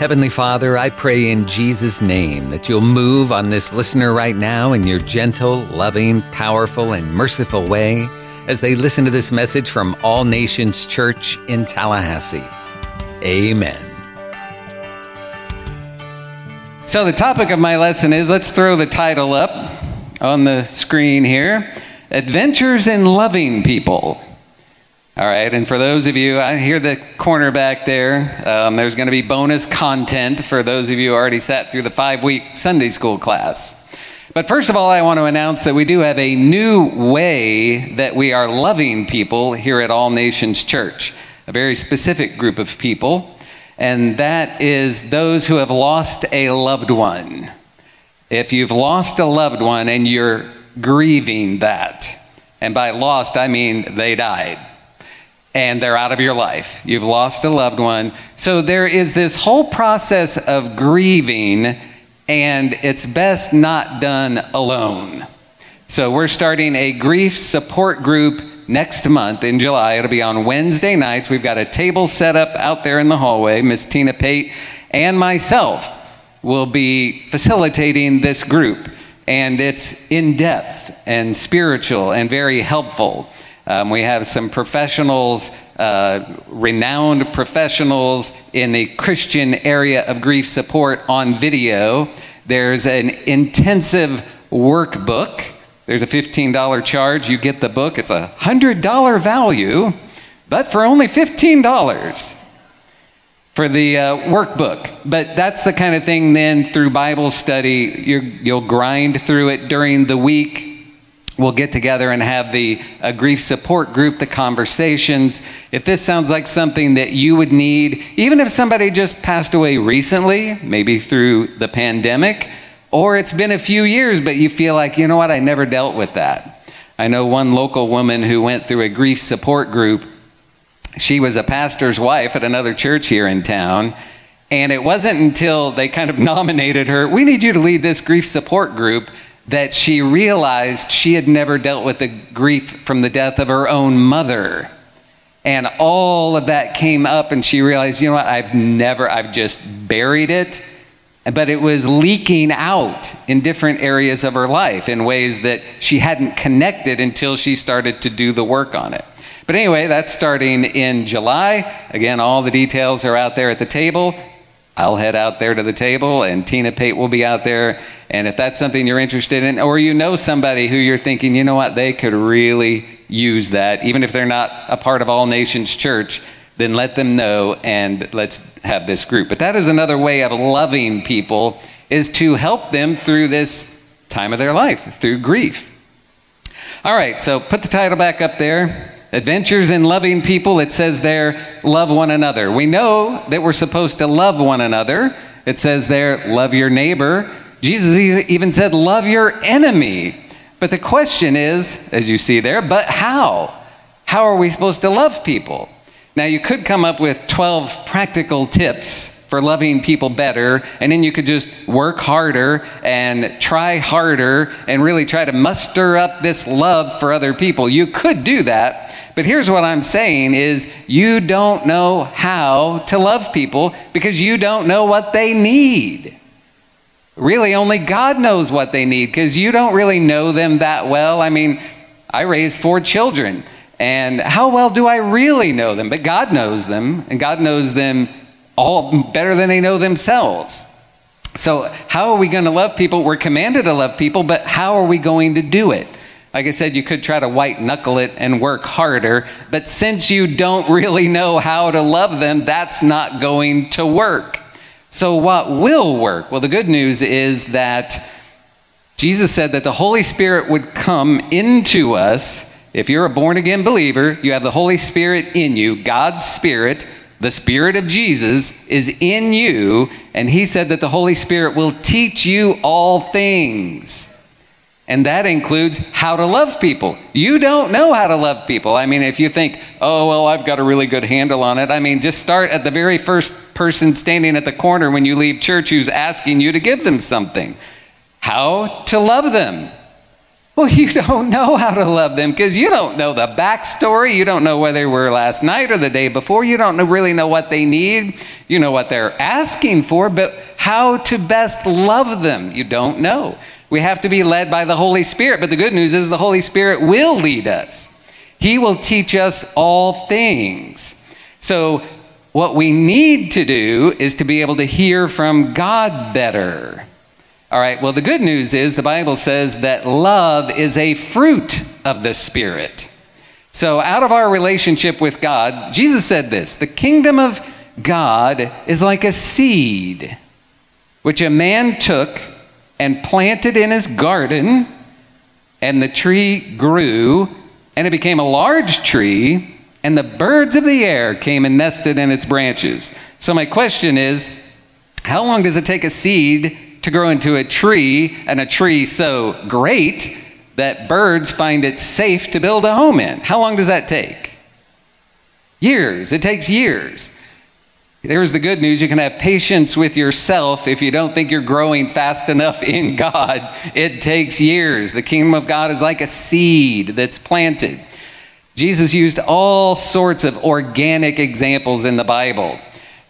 Heavenly Father, I pray in Jesus' name that you'll move on this listener right now in your gentle, loving, powerful, and merciful way as they listen to this message from All Nations Church in Tallahassee. Amen. So, the topic of my lesson is let's throw the title up on the screen here Adventures in Loving People. All right, and for those of you, I hear the corner back there. Um, there's going to be bonus content for those of you who already sat through the five week Sunday school class. But first of all, I want to announce that we do have a new way that we are loving people here at All Nations Church, a very specific group of people, and that is those who have lost a loved one. If you've lost a loved one and you're grieving that, and by lost, I mean they died and they're out of your life. You've lost a loved one. So there is this whole process of grieving, and it's best not done alone. So we're starting a grief support group next month in July. It'll be on Wednesday nights. We've got a table set up out there in the hallway. Miss Tina Pate and myself will be facilitating this group. And it's in depth and spiritual and very helpful. Um, we have some professionals, uh, renowned professionals in the Christian area of grief support on video. There's an intensive workbook. There's a $15 charge. You get the book, it's a $100 value, but for only $15 for the uh, workbook. But that's the kind of thing then through Bible study, you will grind through it during the week we'll get together and have the uh, grief support group, the conversations. If this sounds like something that you would need, even if somebody just passed away recently, maybe through the pandemic, or it's been a few years, but you feel like, you know what, I never dealt with that. I know one local woman who went through a grief support group. She was a pastor's wife at another church here in town. And it wasn't until they kind of nominated her, we need you to lead this grief support group that she realized she had never dealt with the grief from the death of her own mother. And all of that came up, and she realized, you know what, I've never, I've just buried it. But it was leaking out in different areas of her life in ways that she hadn't connected until she started to do the work on it. But anyway, that's starting in July. Again, all the details are out there at the table. I'll head out there to the table, and Tina Pate will be out there. And if that's something you're interested in, or you know somebody who you're thinking, you know what, they could really use that, even if they're not a part of All Nations Church, then let them know and let's have this group. But that is another way of loving people, is to help them through this time of their life, through grief. All right, so put the title back up there. Adventures in loving people, it says there, love one another. We know that we're supposed to love one another. It says there, love your neighbor. Jesus even said, love your enemy. But the question is, as you see there, but how? How are we supposed to love people? Now, you could come up with 12 practical tips for loving people better, and then you could just work harder and try harder and really try to muster up this love for other people. You could do that, but here's what I'm saying is you don't know how to love people because you don't know what they need. Really, only God knows what they need because you don't really know them that well. I mean, I raised four children, and how well do I really know them? But God knows them, and God knows them all better than they know themselves. So, how are we going to love people? We're commanded to love people, but how are we going to do it? Like I said, you could try to white knuckle it and work harder, but since you don't really know how to love them, that's not going to work. So, what will work? Well, the good news is that Jesus said that the Holy Spirit would come into us. If you're a born again believer, you have the Holy Spirit in you, God's Spirit. The Spirit of Jesus is in you, and He said that the Holy Spirit will teach you all things. And that includes how to love people. You don't know how to love people. I mean, if you think, oh, well, I've got a really good handle on it, I mean, just start at the very first person standing at the corner when you leave church who's asking you to give them something. How to love them. Well, you don't know how to love them because you don't know the backstory. You don't know where they were last night or the day before. You don't know, really know what they need. You know what they're asking for, but how to best love them, you don't know. We have to be led by the Holy Spirit, but the good news is the Holy Spirit will lead us. He will teach us all things. So, what we need to do is to be able to hear from God better. All right, well, the good news is the Bible says that love is a fruit of the Spirit. So, out of our relationship with God, Jesus said this the kingdom of God is like a seed which a man took and planted in his garden, and the tree grew, and it became a large tree, and the birds of the air came and nested in its branches. So, my question is how long does it take a seed to grow into a tree, and a tree so great that birds find it safe to build a home in. How long does that take? Years. It takes years. There's the good news. You can have patience with yourself if you don't think you're growing fast enough in God. It takes years. The kingdom of God is like a seed that's planted. Jesus used all sorts of organic examples in the Bible.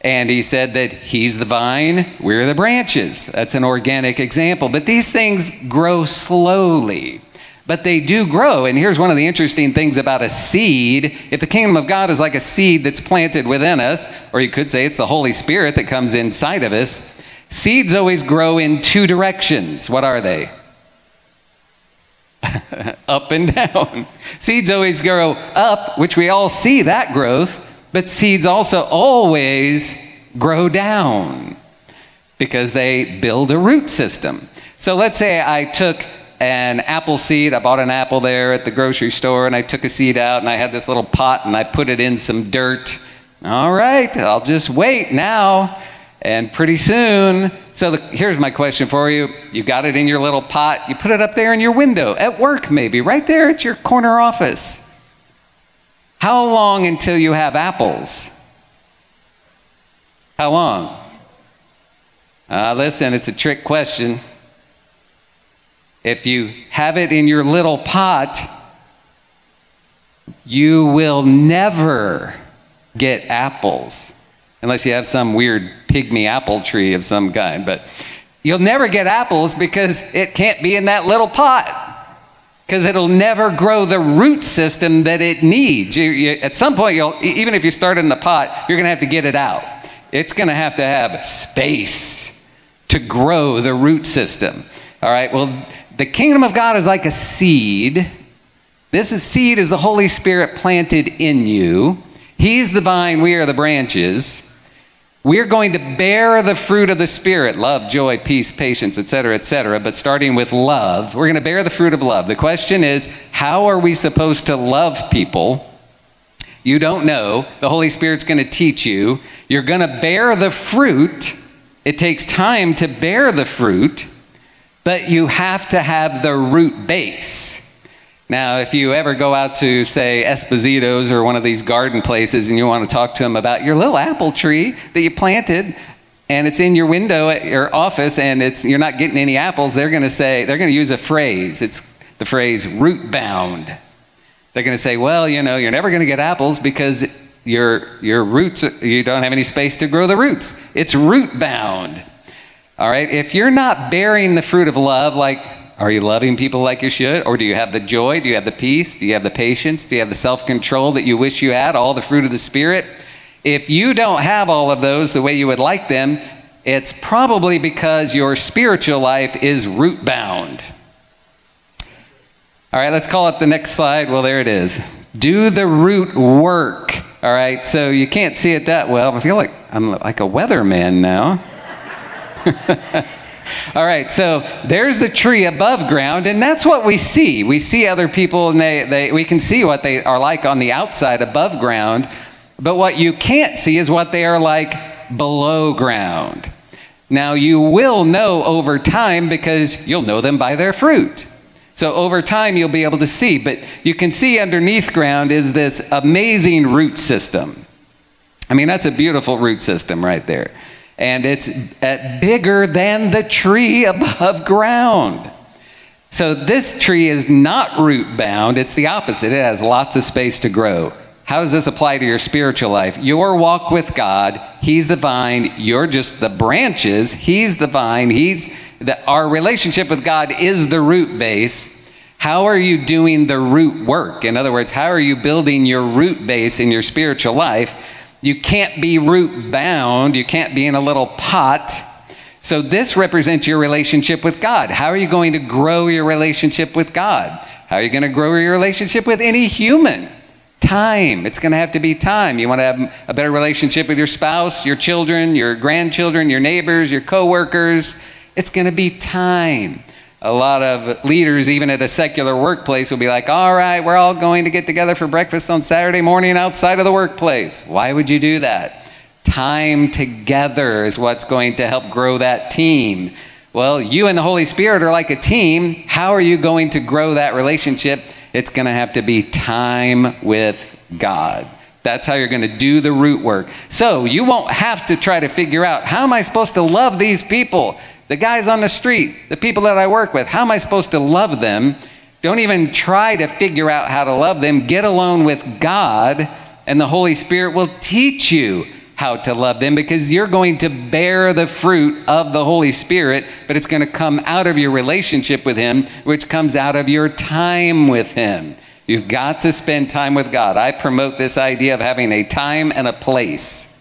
And he said that he's the vine, we're the branches. That's an organic example. But these things grow slowly. But they do grow. And here's one of the interesting things about a seed. If the kingdom of God is like a seed that's planted within us, or you could say it's the Holy Spirit that comes inside of us, seeds always grow in two directions. What are they? up and down. Seeds always grow up, which we all see that growth. But seeds also always grow down because they build a root system. So let's say I took an apple seed. I bought an apple there at the grocery store and I took a seed out and I had this little pot and I put it in some dirt. All right, I'll just wait now. And pretty soon, so the, here's my question for you. You got it in your little pot, you put it up there in your window, at work maybe, right there at your corner office. How long until you have apples? How long? Uh, listen, it's a trick question. If you have it in your little pot, you will never get apples unless you have some weird pygmy apple tree of some kind. But you'll never get apples because it can't be in that little pot because it'll never grow the root system that it needs. You, you, at some point, even if you start in the pot, you're going to have to get it out. It's going to have to have space to grow the root system. All right, well, the kingdom of God is like a seed. This is, seed is the Holy Spirit planted in you. He's the vine, we are the branches. We're going to bear the fruit of the Spirit love, joy, peace, patience, etc., etc. But starting with love, we're going to bear the fruit of love. The question is, how are we supposed to love people? You don't know. The Holy Spirit's going to teach you. You're going to bear the fruit. It takes time to bear the fruit, but you have to have the root base. Now, if you ever go out to, say, Esposito's or one of these garden places and you want to talk to them about your little apple tree that you planted and it's in your window at your office and it's, you're not getting any apples, they're going to say, they're going to use a phrase. It's the phrase root bound. They're going to say, well, you know, you're never going to get apples because your, your roots, you don't have any space to grow the roots. It's root bound. All right? If you're not bearing the fruit of love, like are you loving people like you should? Or do you have the joy? Do you have the peace? Do you have the patience? Do you have the self control that you wish you had? All the fruit of the Spirit? If you don't have all of those the way you would like them, it's probably because your spiritual life is root bound. All right, let's call it the next slide. Well, there it is. Do the root work. All right, so you can't see it that well. I feel like I'm like a weatherman now. All right, so there's the tree above ground, and that's what we see. We see other people, and they, they, we can see what they are like on the outside above ground, but what you can't see is what they are like below ground. Now, you will know over time because you'll know them by their fruit. So, over time, you'll be able to see, but you can see underneath ground is this amazing root system. I mean, that's a beautiful root system right there and it's bigger than the tree above ground. So this tree is not root bound, it's the opposite. It has lots of space to grow. How does this apply to your spiritual life? Your walk with God, He's the vine, you're just the branches, He's the vine, He's the, our relationship with God is the root base. How are you doing the root work? In other words, how are you building your root base in your spiritual life? You can't be root bound, you can't be in a little pot so this represents your relationship with God. How are you going to grow your relationship with God? How are you going to grow your relationship with any human? Time. It's going to have to be time. You want to have a better relationship with your spouse, your children, your grandchildren, your neighbors, your coworkers. It's going to be time. A lot of leaders, even at a secular workplace, will be like, all right, we're all going to get together for breakfast on Saturday morning outside of the workplace. Why would you do that? Time together is what's going to help grow that team. Well, you and the Holy Spirit are like a team. How are you going to grow that relationship? It's going to have to be time with God. That's how you're going to do the root work. So you won't have to try to figure out how am I supposed to love these people? The guys on the street, the people that I work with, how am I supposed to love them? Don't even try to figure out how to love them. Get alone with God, and the Holy Spirit will teach you how to love them because you're going to bear the fruit of the Holy Spirit, but it's going to come out of your relationship with Him, which comes out of your time with Him. You've got to spend time with God. I promote this idea of having a time and a place.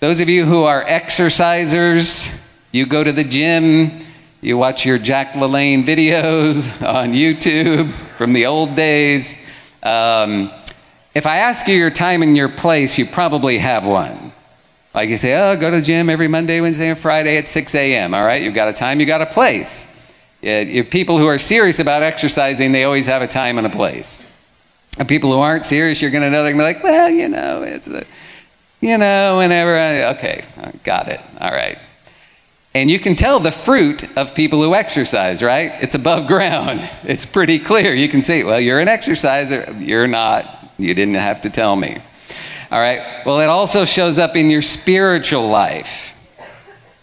Those of you who are exercisers, you go to the gym, you watch your Jack LaLanne videos on YouTube from the old days. Um, if I ask you your time and your place, you probably have one. Like you say, oh, go to the gym every Monday, Wednesday, and Friday at 6 a.m. All right, you've got a time, you've got a place. Yeah, people who are serious about exercising, they always have a time and a place. And people who aren't serious, you're going to know they're going to be like, well, you know, it's a, you know, whenever I, okay, got it. All right. And you can tell the fruit of people who exercise, right? It's above ground. It's pretty clear. You can see, well, you're an exerciser, you're not. You didn't have to tell me. All right. Well, it also shows up in your spiritual life.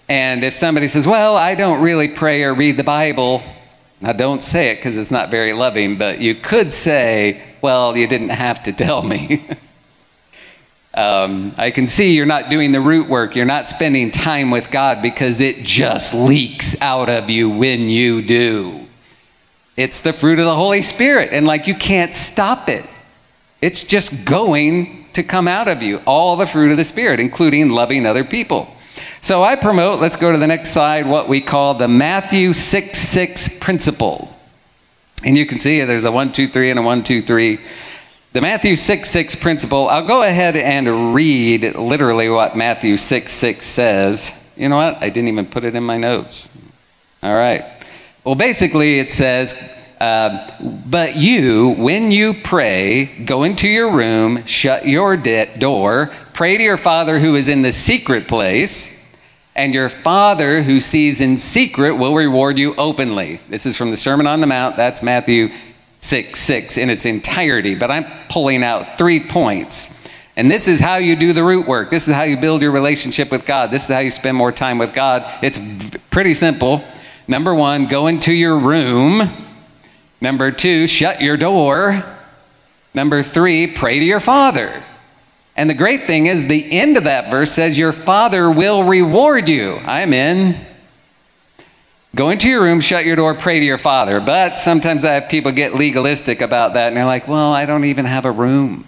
And if somebody says, Well, I don't really pray or read the Bible, now don't say it because it's not very loving, but you could say, Well, you didn't have to tell me. um, I can see you're not doing the root work. You're not spending time with God because it just leaks out of you when you do. It's the fruit of the Holy Spirit, and like you can't stop it. It's just going to come out of you, all the fruit of the Spirit, including loving other people. So I promote, let's go to the next slide, what we call the Matthew 6 6 principle. And you can see there's a 1, 2, 3 and a 1, 2, 3. The Matthew 6 6 principle, I'll go ahead and read literally what Matthew 6 6 says. You know what? I didn't even put it in my notes. All right. Well, basically, it says, uh, but you, when you pray, go into your room, shut your de- door, pray to your Father who is in the secret place, and your Father who sees in secret will reward you openly. This is from the Sermon on the Mount. That's Matthew 6 6 in its entirety. But I'm pulling out three points. And this is how you do the root work. This is how you build your relationship with God. This is how you spend more time with God. It's pretty simple. Number one, go into your room Number two, shut your door. Number three, pray to your Father. And the great thing is, the end of that verse says, Your Father will reward you. I'm in. Go into your room, shut your door, pray to your Father. But sometimes I have people get legalistic about that, and they're like, Well, I don't even have a room.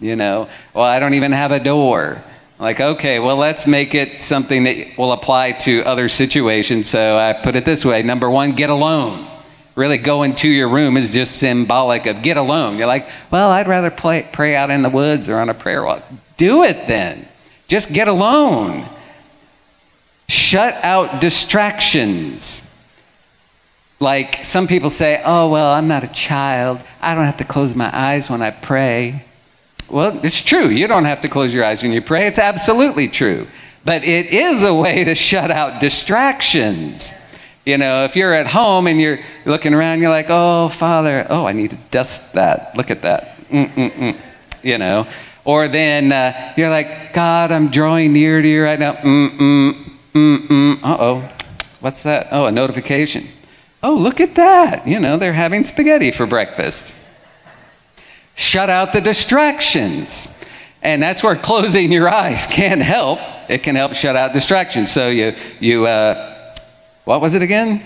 You know, well, I don't even have a door. Like, okay, well, let's make it something that will apply to other situations. So I put it this way number one, get alone really going to your room is just symbolic of get alone. You're like, well, I'd rather play, pray out in the woods or on a prayer walk. Do it then. Just get alone. Shut out distractions. Like some people say, oh, well, I'm not a child. I don't have to close my eyes when I pray. Well, it's true. You don't have to close your eyes when you pray. It's absolutely true. But it is a way to shut out distractions. You know, if you're at home and you're looking around, you're like, oh, Father, oh, I need to dust that. Look at that. Mm-mm-mm. You know, or then uh, you're like, God, I'm drawing near to you right now. Mm-mm, mm-mm. Uh-oh. What's that? Oh, a notification. Oh, look at that. You know, they're having spaghetti for breakfast. Shut out the distractions. And that's where closing your eyes can help. It can help shut out distractions. So you, you uh, what was it again?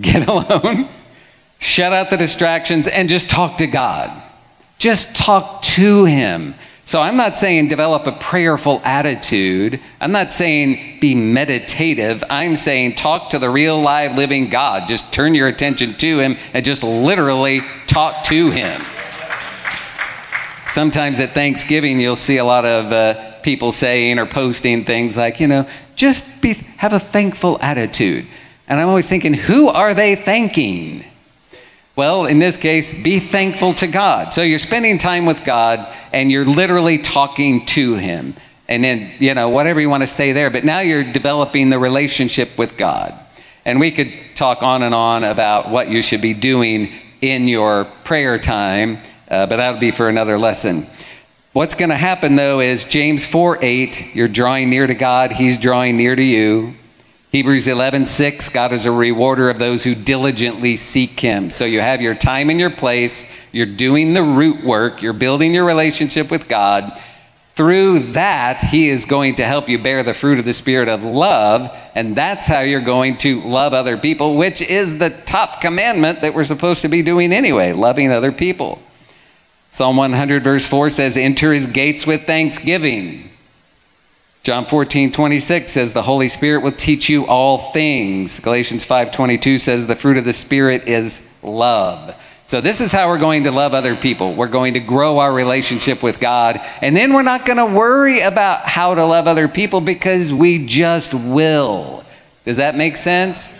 Get alone, shut out the distractions, and just talk to God. Just talk to Him. So I'm not saying develop a prayerful attitude. I'm not saying be meditative. I'm saying talk to the real, live, living God. Just turn your attention to Him and just literally talk to Him. Sometimes at Thanksgiving, you'll see a lot of uh, people saying or posting things like, you know, just be, have a thankful attitude. And I'm always thinking, who are they thanking? Well, in this case, be thankful to God. So you're spending time with God and you're literally talking to Him. And then, you know, whatever you want to say there, but now you're developing the relationship with God. And we could talk on and on about what you should be doing in your prayer time, uh, but that would be for another lesson. What's going to happen, though, is James 4 8, you're drawing near to God, He's drawing near to you. Hebrews 11:6 God is a rewarder of those who diligently seek Him. So you have your time and your place, you're doing the root work, you're building your relationship with God. Through that, He is going to help you bear the fruit of the Spirit of love, and that's how you're going to love other people, which is the top commandment that we're supposed to be doing anyway loving other people. Psalm 100, verse 4 says, Enter His gates with thanksgiving John 14, 26 says the Holy Spirit will teach you all things. Galatians 5, 22 says the fruit of the Spirit is love. So, this is how we're going to love other people. We're going to grow our relationship with God. And then we're not going to worry about how to love other people because we just will. Does that make sense?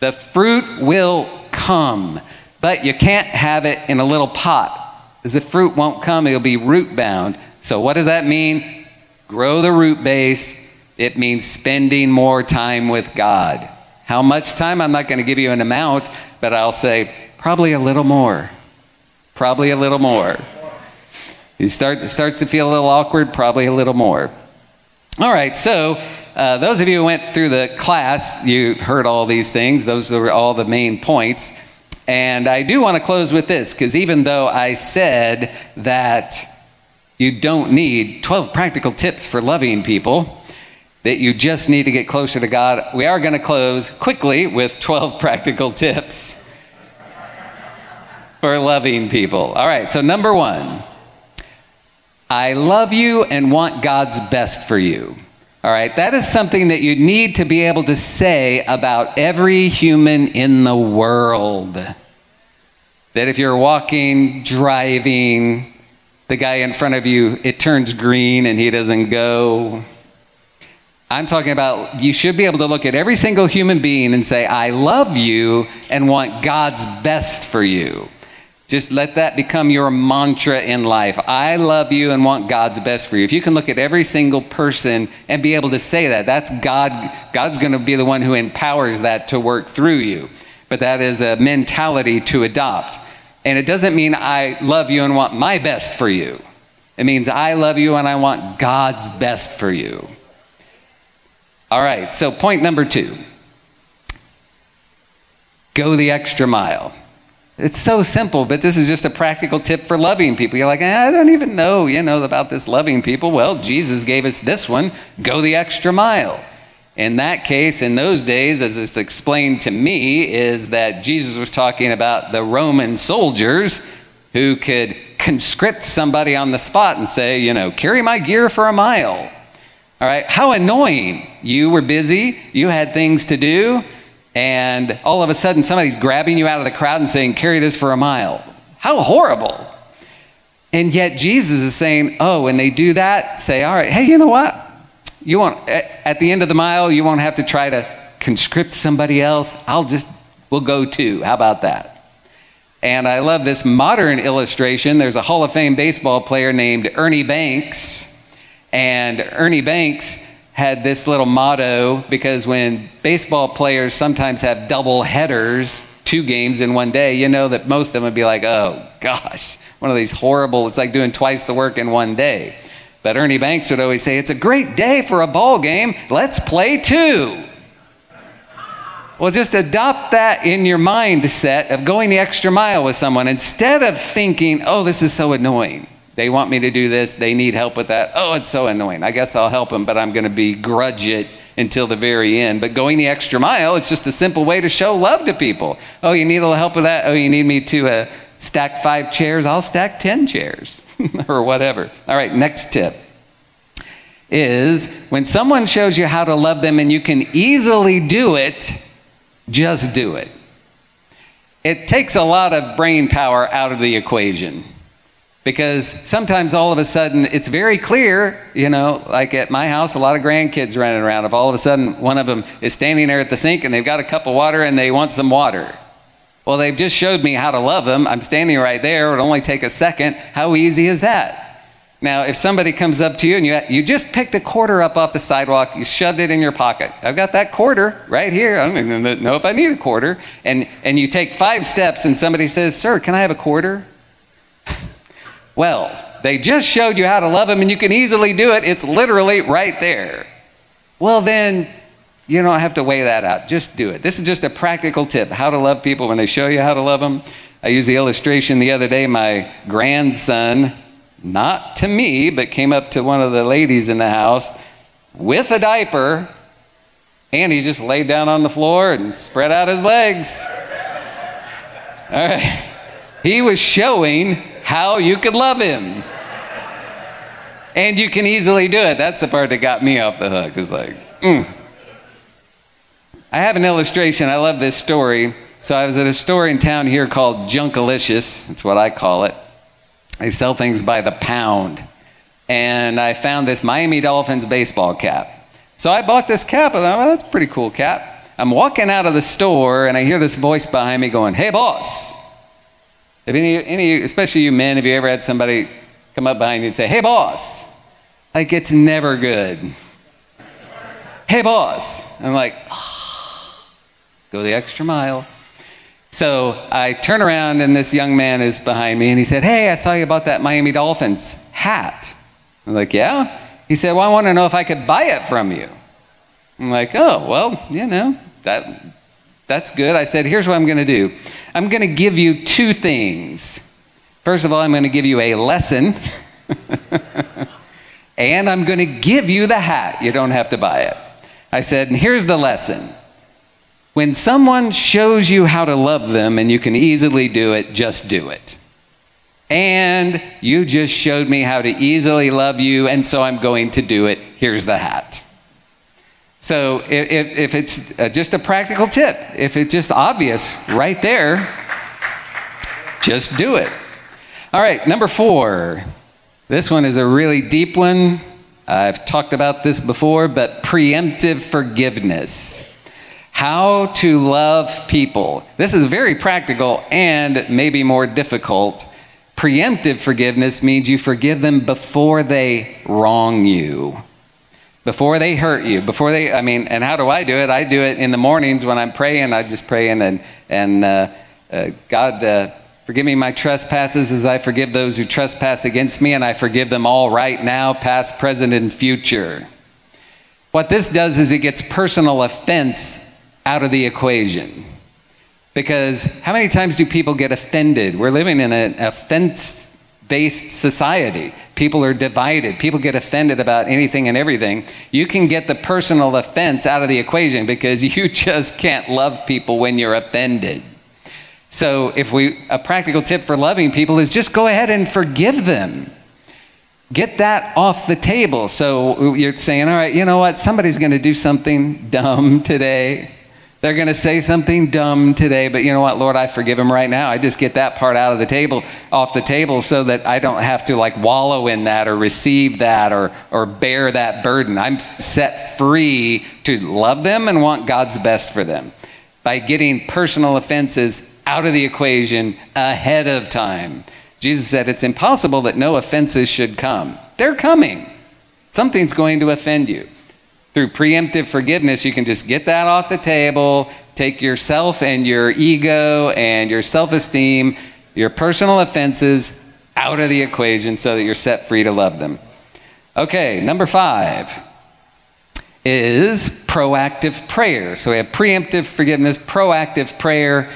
The fruit will come, but you can't have it in a little pot because the fruit won't come, it'll be root bound. So, what does that mean? Grow the root base. It means spending more time with God. How much time? I'm not going to give you an amount, but I'll say probably a little more. Probably a little more. You start it starts to feel a little awkward, probably a little more. All right, so uh, those of you who went through the class, you heard all these things. Those are all the main points. And I do want to close with this because even though I said that you don't need 12 practical tips for loving people, that you just need to get closer to God. We are going to close quickly with 12 practical tips for loving people. All right, so number one, I love you and want God's best for you. All right, that is something that you need to be able to say about every human in the world. That if you're walking, driving, the guy in front of you, it turns green and he doesn't go. I'm talking about you should be able to look at every single human being and say, I love you and want God's best for you. Just let that become your mantra in life. I love you and want God's best for you. If you can look at every single person and be able to say that, that's God. God's going to be the one who empowers that to work through you. But that is a mentality to adopt. And it doesn't mean I love you and want my best for you. It means I love you and I want God's best for you. All right, so point number two go the extra mile. It's so simple, but this is just a practical tip for loving people. You're like, eh, I don't even know, you know, about this loving people. Well, Jesus gave us this one go the extra mile. In that case, in those days, as it's explained to me, is that Jesus was talking about the Roman soldiers who could conscript somebody on the spot and say, you know, carry my gear for a mile. All right, how annoying. You were busy, you had things to do, and all of a sudden somebody's grabbing you out of the crowd and saying, carry this for a mile. How horrible. And yet Jesus is saying, oh, when they do that, say, all right, hey, you know what? You won't, at the end of the mile, you won't have to try to conscript somebody else. I'll just, we'll go too. How about that? And I love this modern illustration. There's a Hall of Fame baseball player named Ernie Banks. And Ernie Banks had this little motto because when baseball players sometimes have double headers, two games in one day, you know that most of them would be like, oh gosh, one of these horrible, it's like doing twice the work in one day. But Ernie Banks would always say, It's a great day for a ball game. Let's play two. Well, just adopt that in your mindset of going the extra mile with someone instead of thinking, oh, this is so annoying. They want me to do this. They need help with that. Oh, it's so annoying. I guess I'll help them, but I'm going to begrudge it until the very end. But going the extra mile, it's just a simple way to show love to people. Oh, you need a little help with that? Oh, you need me to uh, stack five chairs? I'll stack 10 chairs or whatever. All right, next tip is when someone shows you how to love them and you can easily do it, just do it. It takes a lot of brain power out of the equation because sometimes all of a sudden it's very clear, you know, like at my house, a lot of grandkids running around. If all of a sudden one of them is standing there at the sink and they've got a cup of water and they want some water. Well, they've just showed me how to love them. I'm standing right there. It would only take a second. How easy is that? Now, if somebody comes up to you and you, you just picked a quarter up off the sidewalk, you shoved it in your pocket. I've got that quarter right here. I don't even know if I need a quarter. And, and you take five steps and somebody says, Sir, can I have a quarter? well, they just showed you how to love them and you can easily do it. It's literally right there. Well, then you don't have to weigh that out. Just do it. This is just a practical tip how to love people when they show you how to love them. I used the illustration the other day. My grandson not to me, but came up to one of the ladies in the house with a diaper, and he just laid down on the floor and spread out his legs. All right. He was showing how you could love him. And you can easily do it. That's the part that got me off the hook. It's like, mm. I have an illustration. I love this story. So I was at a store in town here called Junkalicious. That's what I call it. They sell things by the pound. And I found this Miami Dolphins baseball cap. So I bought this cap. I thought, well, that's a pretty cool cap. I'm walking out of the store and I hear this voice behind me going, Hey, boss. If any, any, especially you men, have you ever had somebody come up behind you and say, Hey, boss? Like, it's never good. Hey, boss. I'm like, oh, go the extra mile. So I turn around and this young man is behind me and he said, Hey, I saw you about that Miami Dolphins hat. I'm like, Yeah? He said, Well, I want to know if I could buy it from you. I'm like, Oh, well, you know, that, that's good. I said, Here's what I'm going to do I'm going to give you two things. First of all, I'm going to give you a lesson. and I'm going to give you the hat. You don't have to buy it. I said, and here's the lesson when someone shows you how to love them and you can easily do it, just do it. And you just showed me how to easily love you, and so I'm going to do it. Here's the hat. So if, if it's uh, just a practical tip, if it's just obvious right there, just do it. All right, number four. This one is a really deep one. I've talked about this before, but preemptive forgiveness. How to love people. This is very practical and maybe more difficult. Preemptive forgiveness means you forgive them before they wrong you, before they hurt you, before they, I mean, and how do I do it? I do it in the mornings when I'm praying. I just pray and, and uh, uh, God, uh, forgive me my trespasses as I forgive those who trespass against me, and I forgive them all right now, past, present, and future. What this does is it gets personal offense out of the equation. Because how many times do people get offended? We're living in an offense based society. People are divided. People get offended about anything and everything. You can get the personal offense out of the equation because you just can't love people when you're offended. So, if we, a practical tip for loving people is just go ahead and forgive them. Get that off the table. So, you're saying, all right, you know what? Somebody's going to do something dumb today. They're going to say something dumb today, but you know what, Lord, I forgive them right now. I just get that part out of the table, off the table, so that I don't have to like wallow in that or receive that or, or bear that burden. I'm set free to love them and want God's best for them by getting personal offenses out of the equation ahead of time. Jesus said it's impossible that no offenses should come. They're coming. Something's going to offend you through preemptive forgiveness, you can just get that off the table, take yourself and your ego and your self esteem, your personal offenses out of the equation so that you're set free to love them. Okay, number five is proactive prayer. So we have preemptive forgiveness, proactive prayer.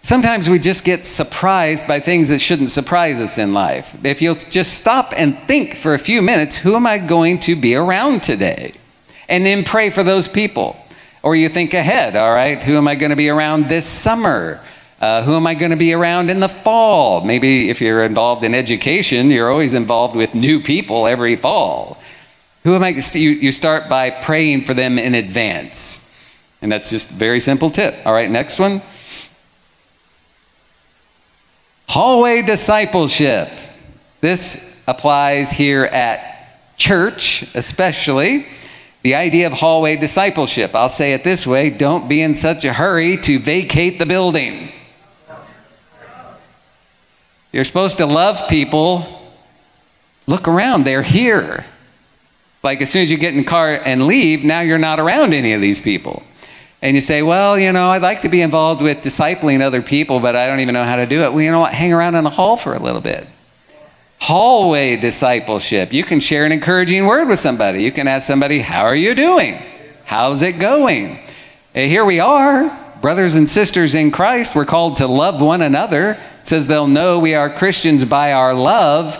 Sometimes we just get surprised by things that shouldn't surprise us in life. If you'll just stop and think for a few minutes, who am I going to be around today? And then pray for those people. Or you think ahead, all right, who am I going to be around this summer? Uh, who am I going to be around in the fall? Maybe if you're involved in education, you're always involved with new people every fall. Who am I? You, you start by praying for them in advance. And that's just a very simple tip. All right, next one. Hallway discipleship. This applies here at church, especially. The idea of hallway discipleship. I'll say it this way don't be in such a hurry to vacate the building. You're supposed to love people. Look around, they're here. Like as soon as you get in the car and leave, now you're not around any of these people. And you say, well, you know, I'd like to be involved with discipling other people, but I don't even know how to do it. Well, you know what? Hang around in the hall for a little bit. Hallway discipleship. You can share an encouraging word with somebody. You can ask somebody, How are you doing? How's it going? And here we are, brothers and sisters in Christ. We're called to love one another. It says they'll know we are Christians by our love.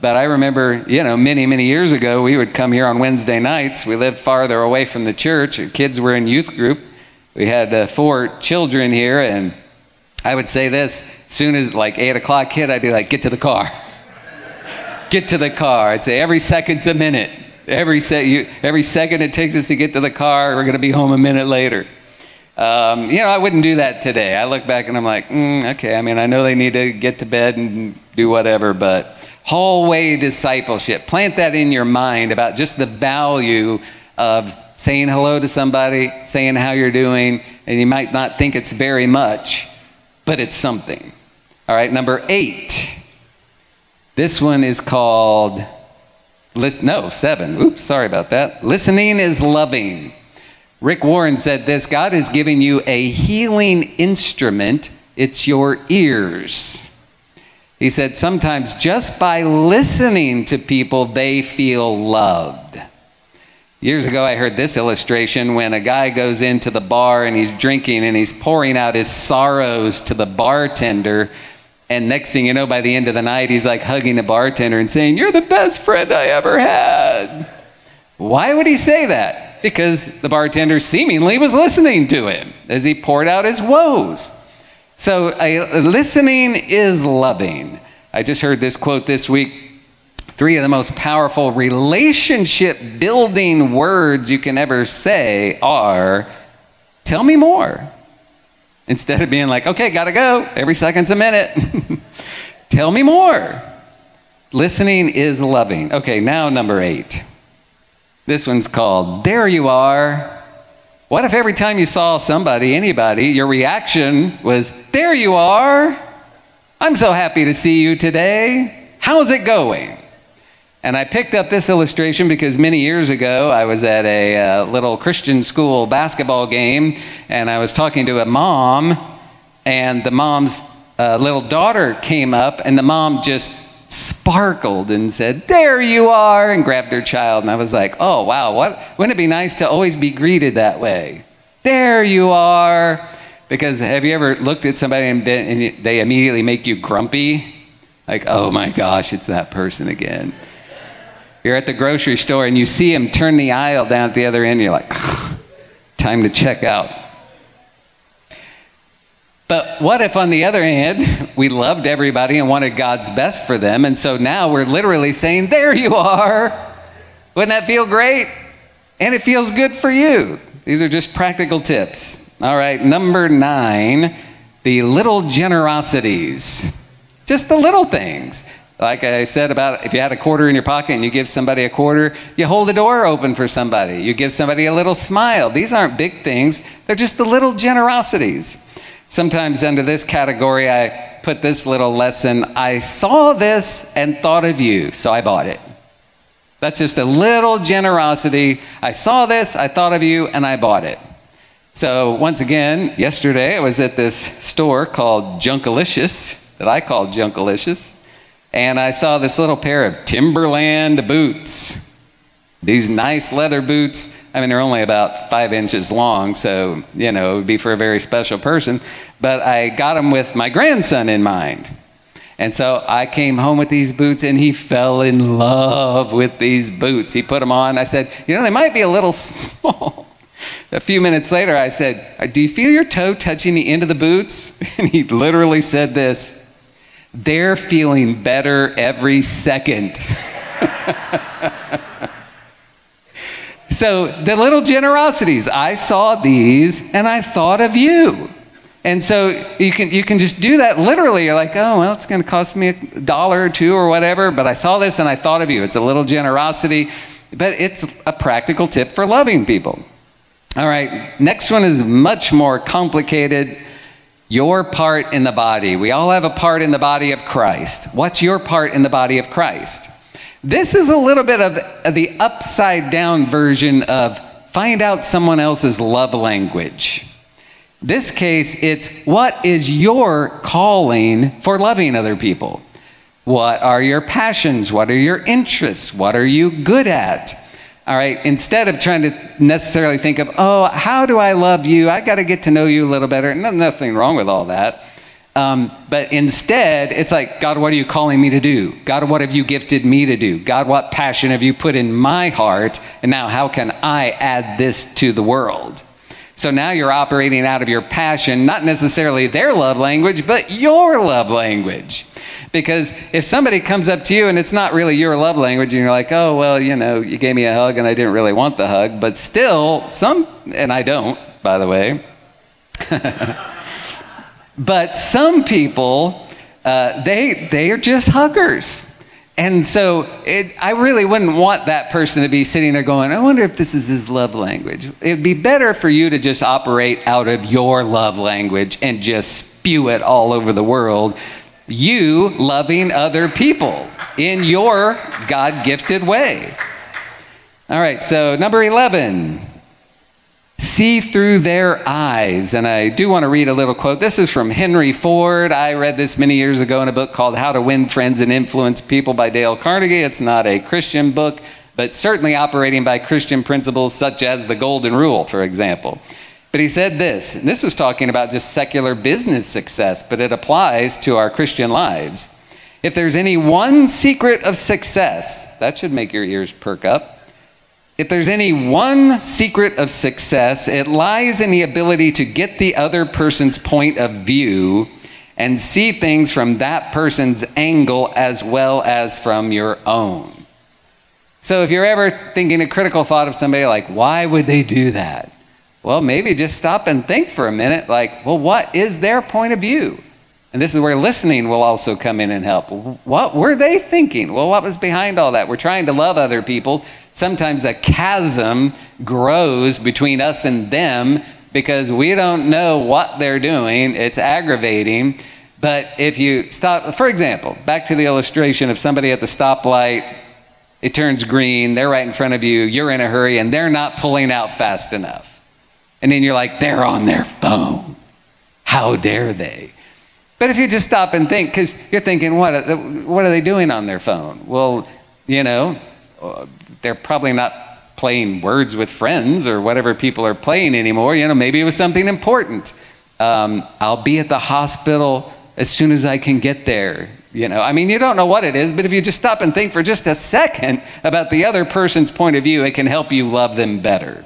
But I remember, you know, many, many years ago, we would come here on Wednesday nights. We lived farther away from the church. Kids were in youth group. We had uh, four children here, and I would say this: as soon as like eight o'clock hit, I'd be like, "Get to the car, get to the car." I'd say every second's a minute. Every se- you, every second it takes us to get to the car, we're going to be home a minute later. Um, you know, I wouldn't do that today. I look back and I'm like, mm, okay. I mean, I know they need to get to bed and do whatever, but hallway discipleship. Plant that in your mind about just the value of saying hello to somebody, saying how you're doing, and you might not think it's very much, but it's something. All right, number eight. This one is called, no, seven. Oops, sorry about that. Listening is loving. Rick Warren said this God is giving you a healing instrument, it's your ears. He said, sometimes just by listening to people, they feel loved. Years ago, I heard this illustration when a guy goes into the bar and he's drinking and he's pouring out his sorrows to the bartender. And next thing you know, by the end of the night, he's like hugging the bartender and saying, You're the best friend I ever had. Why would he say that? Because the bartender seemingly was listening to him as he poured out his woes. So, uh, listening is loving. I just heard this quote this week. Three of the most powerful relationship building words you can ever say are, Tell me more. Instead of being like, Okay, gotta go. Every second's a minute. Tell me more. Listening is loving. Okay, now number eight. This one's called There You Are. What if every time you saw somebody, anybody, your reaction was, There you are. I'm so happy to see you today. How's it going? And I picked up this illustration because many years ago I was at a uh, little Christian school basketball game and I was talking to a mom, and the mom's uh, little daughter came up, and the mom just sparkled and said, There you are, and grabbed her child. And I was like, Oh, wow, what, wouldn't it be nice to always be greeted that way? There you are. Because have you ever looked at somebody and, been, and they immediately make you grumpy? Like, oh my gosh, it's that person again. You're at the grocery store and you see him turn the aisle down at the other end, you're like, time to check out. But what if, on the other hand, we loved everybody and wanted God's best for them, and so now we're literally saying, There you are. Wouldn't that feel great? And it feels good for you. These are just practical tips. All right, number nine, the little generosities. Just the little things. Like I said about if you had a quarter in your pocket and you give somebody a quarter, you hold the door open for somebody. You give somebody a little smile. These aren't big things, they're just the little generosities. Sometimes under this category, I put this little lesson I saw this and thought of you, so I bought it. That's just a little generosity. I saw this, I thought of you, and I bought it. So, once again, yesterday I was at this store called Junkalicious, that I called Junkalicious, and I saw this little pair of Timberland boots. These nice leather boots. I mean, they're only about five inches long, so, you know, it would be for a very special person. But I got them with my grandson in mind. And so I came home with these boots, and he fell in love with these boots. He put them on. I said, You know, they might be a little small. A few minutes later, I said, Do you feel your toe touching the end of the boots? And he literally said this They're feeling better every second. so, the little generosities, I saw these and I thought of you. And so you can, you can just do that literally. You're like, oh, well, it's going to cost me a dollar or two or whatever, but I saw this and I thought of you. It's a little generosity, but it's a practical tip for loving people. All right, next one is much more complicated. Your part in the body. We all have a part in the body of Christ. What's your part in the body of Christ? This is a little bit of the upside down version of find out someone else's love language. This case, it's what is your calling for loving other people? What are your passions? What are your interests? What are you good at? All right, instead of trying to necessarily think of, oh, how do I love you? I got to get to know you a little better. No, nothing wrong with all that. Um, but instead, it's like, God, what are you calling me to do? God, what have you gifted me to do? God, what passion have you put in my heart? And now, how can I add this to the world? So now you're operating out of your passion, not necessarily their love language, but your love language. Because if somebody comes up to you and it's not really your love language, and you're like, oh, well, you know, you gave me a hug and I didn't really want the hug, but still, some, and I don't, by the way. but some people, uh, they, they are just huggers. And so it, I really wouldn't want that person to be sitting there going, I wonder if this is his love language. It'd be better for you to just operate out of your love language and just spew it all over the world. You loving other people in your God gifted way. All right, so number 11 see through their eyes. And I do want to read a little quote. This is from Henry Ford. I read this many years ago in a book called How to Win Friends and Influence People by Dale Carnegie. It's not a Christian book, but certainly operating by Christian principles such as the Golden Rule, for example. But he said this, and this was talking about just secular business success, but it applies to our Christian lives. If there's any one secret of success, that should make your ears perk up if there's any one secret of success, it lies in the ability to get the other person's point of view and see things from that person's angle as well as from your own. So if you're ever thinking a critical thought of somebody like, why would they do that? Well, maybe just stop and think for a minute like, well, what is their point of view? And this is where listening will also come in and help. What were they thinking? Well, what was behind all that? We're trying to love other people, sometimes a chasm grows between us and them because we don't know what they're doing. It's aggravating. But if you stop, for example, back to the illustration of somebody at the stoplight, it turns green, they're right in front of you, you're in a hurry, and they're not pulling out fast enough. And then you're like, they're on their phone. How dare they? But if you just stop and think, because you're thinking, what, what are they doing on their phone? Well, you know, they're probably not playing words with friends or whatever people are playing anymore. You know, maybe it was something important. Um, I'll be at the hospital as soon as I can get there. You know, I mean, you don't know what it is, but if you just stop and think for just a second about the other person's point of view, it can help you love them better.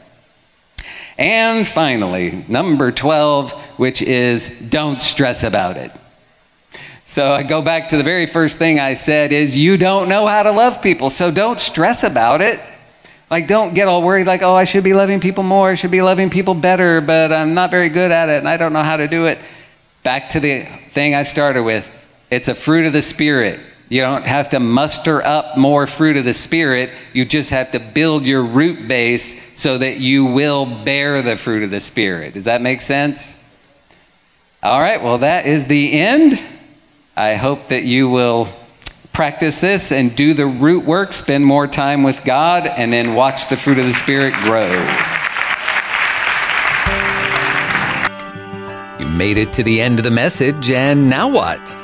And finally, number 12, which is don't stress about it. So I go back to the very first thing I said is you don't know how to love people, so don't stress about it. Like don't get all worried like, "Oh, I should be loving people more, I should be loving people better, but I'm not very good at it and I don't know how to do it." Back to the thing I started with. It's a fruit of the spirit. You don't have to muster up more fruit of the Spirit. You just have to build your root base so that you will bear the fruit of the Spirit. Does that make sense? All right, well, that is the end. I hope that you will practice this and do the root work, spend more time with God, and then watch the fruit of the Spirit grow. You made it to the end of the message, and now what?